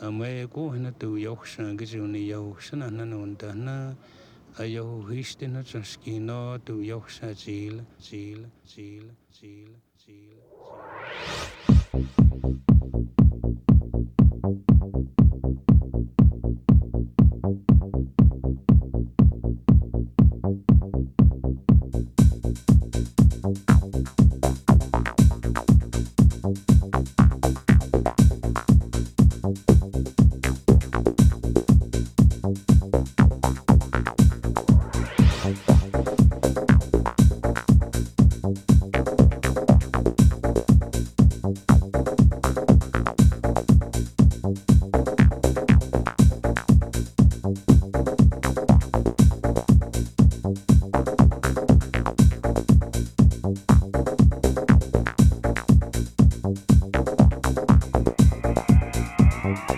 Amay ko hina tu yoh shan gijuni yoh shan na nunda na a yoh hishti na chaskino tu yoh sha jil jil jil jil jil home.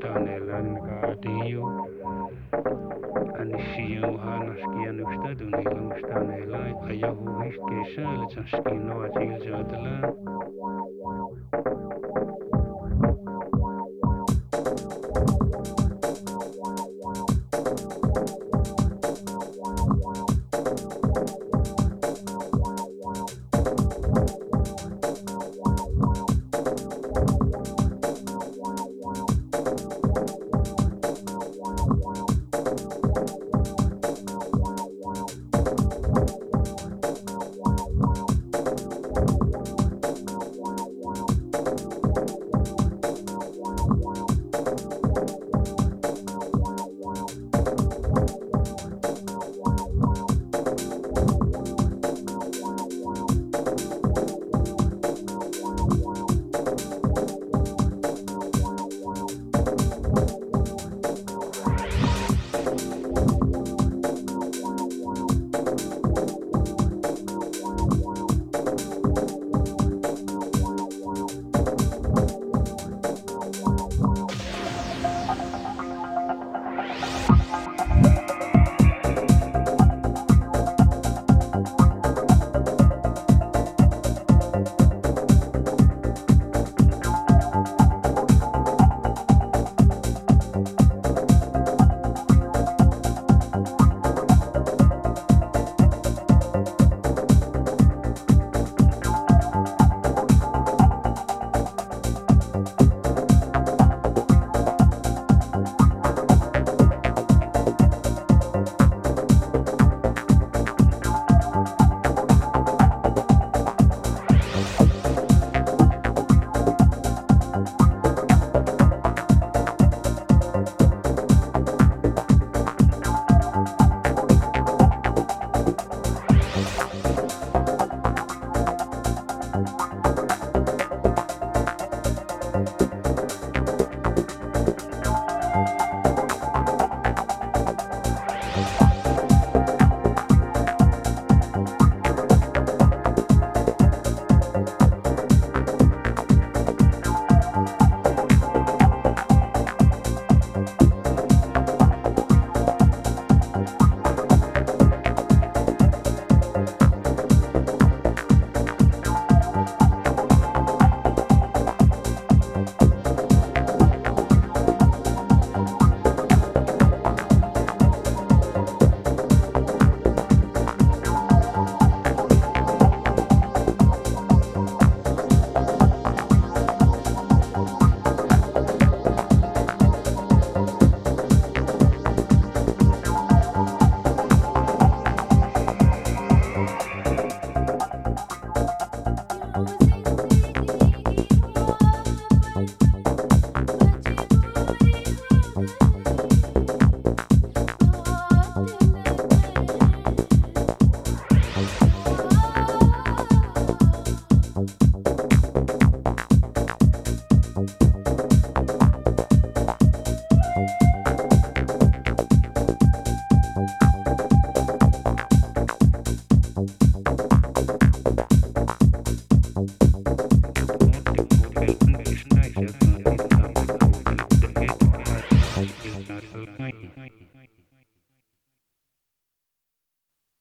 ta ne lan ka tiyo an shiyo han skian usta du ne lan usta ne la ayahu hish ke shal chashki no ajil jadla